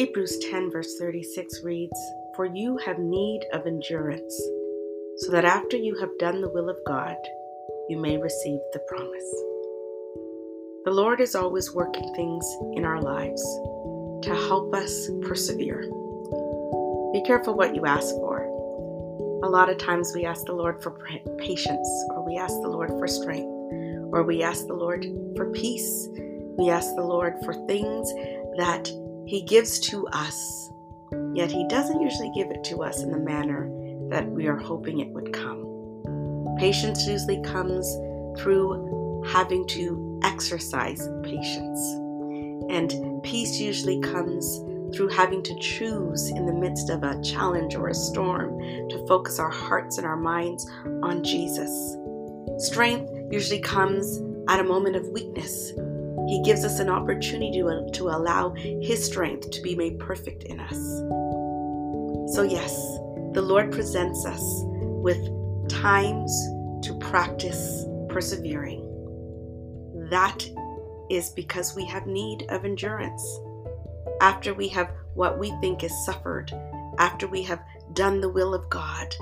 Hebrews 10, verse 36 reads, For you have need of endurance, so that after you have done the will of God, you may receive the promise. The Lord is always working things in our lives to help us persevere. Be careful what you ask for. A lot of times we ask the Lord for patience, or we ask the Lord for strength, or we ask the Lord for peace. We ask the Lord for things that He gives to us, yet He doesn't usually give it to us in the manner that we are hoping it would come. Patience usually comes through having to exercise patience, and peace usually comes through having to choose in the midst of a challenge or a storm to focus our hearts and our minds on Jesus. Strength usually comes at a moment of weakness. He gives us an opportunity to, to allow His strength to be made perfect in us. So, yes, the Lord presents us with times to practice persevering. That is because we have need of endurance after we have what we think is suffered, after we have done the will of God,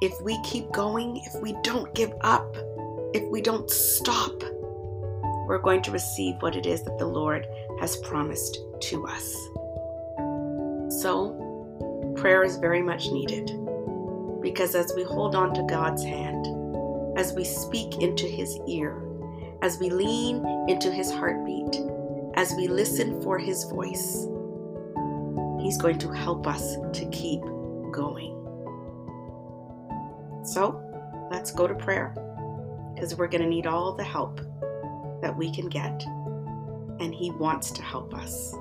if we keep going, if we don't give up, if we don't stop, we're going to receive what it is that the Lord has promised to us. So, prayer is very much needed because as we hold on to God's hand, as we speak into His ear, as we lean into His heartbeat, as we listen for His voice, He's going to help us to keep going. So let's go to prayer because we're going to need all the help that we can get. And He wants to help us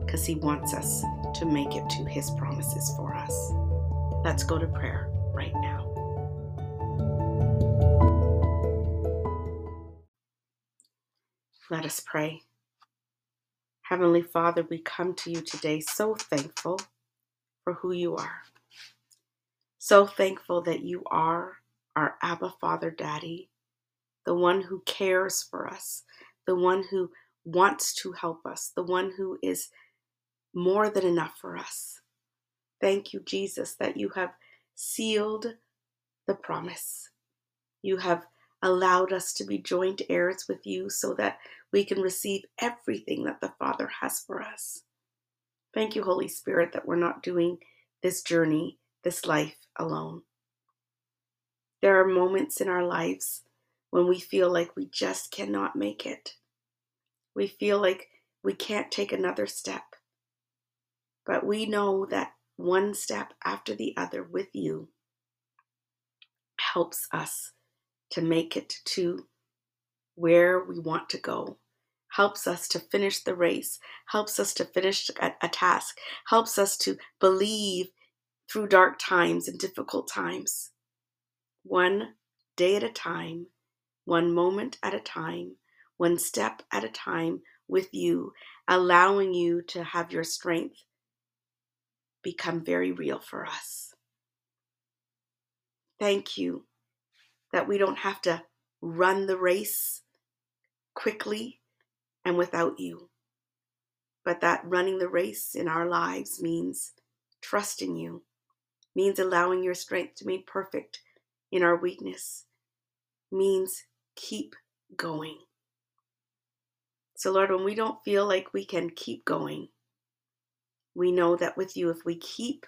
because He wants us to make it to His promises for us. Let's go to prayer right now. Let us pray. Heavenly Father, we come to you today so thankful for who you are. So thankful that you are our Abba Father Daddy, the one who cares for us, the one who wants to help us, the one who is more than enough for us. Thank you, Jesus, that you have sealed the promise. You have allowed us to be joint heirs with you so that we can receive everything that the Father has for us. Thank you, Holy Spirit, that we're not doing this journey, this life alone. There are moments in our lives when we feel like we just cannot make it. We feel like we can't take another step. But we know that one step after the other with you helps us to make it to where we want to go, helps us to finish the race, helps us to finish a, a task, helps us to believe through dark times and difficult times. One day at a time, one moment at a time, one step at a time with you, allowing you to have your strength become very real for us. Thank you that we don't have to run the race quickly and without you. But that running the race in our lives means trusting you, means allowing your strength to be perfect in our weakness, means keep going. So, Lord, when we don't feel like we can keep going, we know that with you, if we keep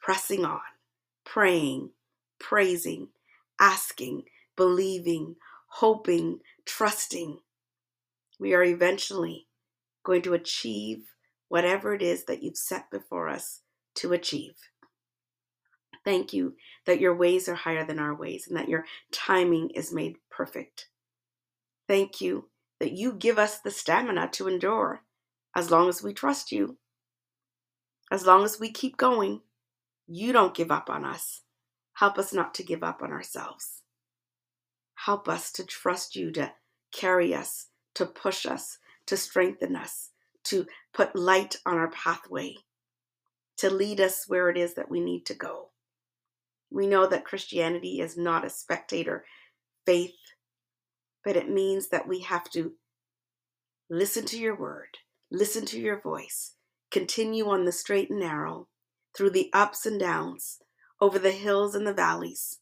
pressing on, praying, praising, asking, believing, hoping, trusting, we are eventually going to achieve whatever it is that you've set before us to achieve. Thank you that your ways are higher than our ways and that your timing is made perfect. Thank you that you give us the stamina to endure as long as we trust you. As long as we keep going, you don't give up on us. Help us not to give up on ourselves. Help us to trust you to carry us, to push us, to strengthen us, to put light on our pathway, to lead us where it is that we need to go. We know that Christianity is not a spectator faith, but it means that we have to listen to your word, listen to your voice, continue on the straight and narrow, through the ups and downs, over the hills and the valleys,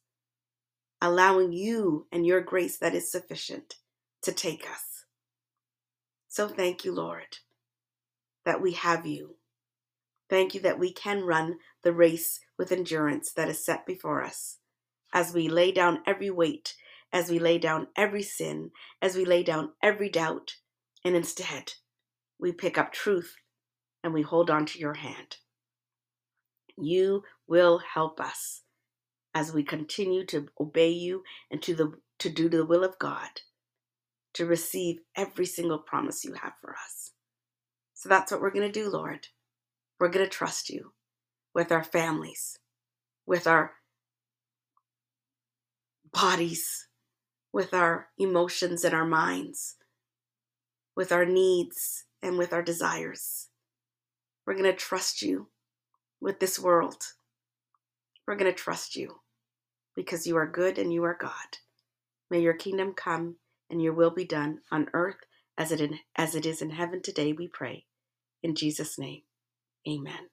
allowing you and your grace that is sufficient to take us. So thank you, Lord, that we have you. Thank you that we can run the race with endurance that is set before us as we lay down every weight, as we lay down every sin, as we lay down every doubt, and instead we pick up truth and we hold on to your hand. You will help us as we continue to obey you and to the to do the will of God, to receive every single promise you have for us. So that's what we're going to do, Lord. We're going to trust you with our families, with our bodies, with our emotions and our minds, with our needs and with our desires. We're going to trust you with this world. We're going to trust you because you are good and you are God. May your kingdom come and your will be done on earth as it, in, as it is in heaven today, we pray. In Jesus' name, amen.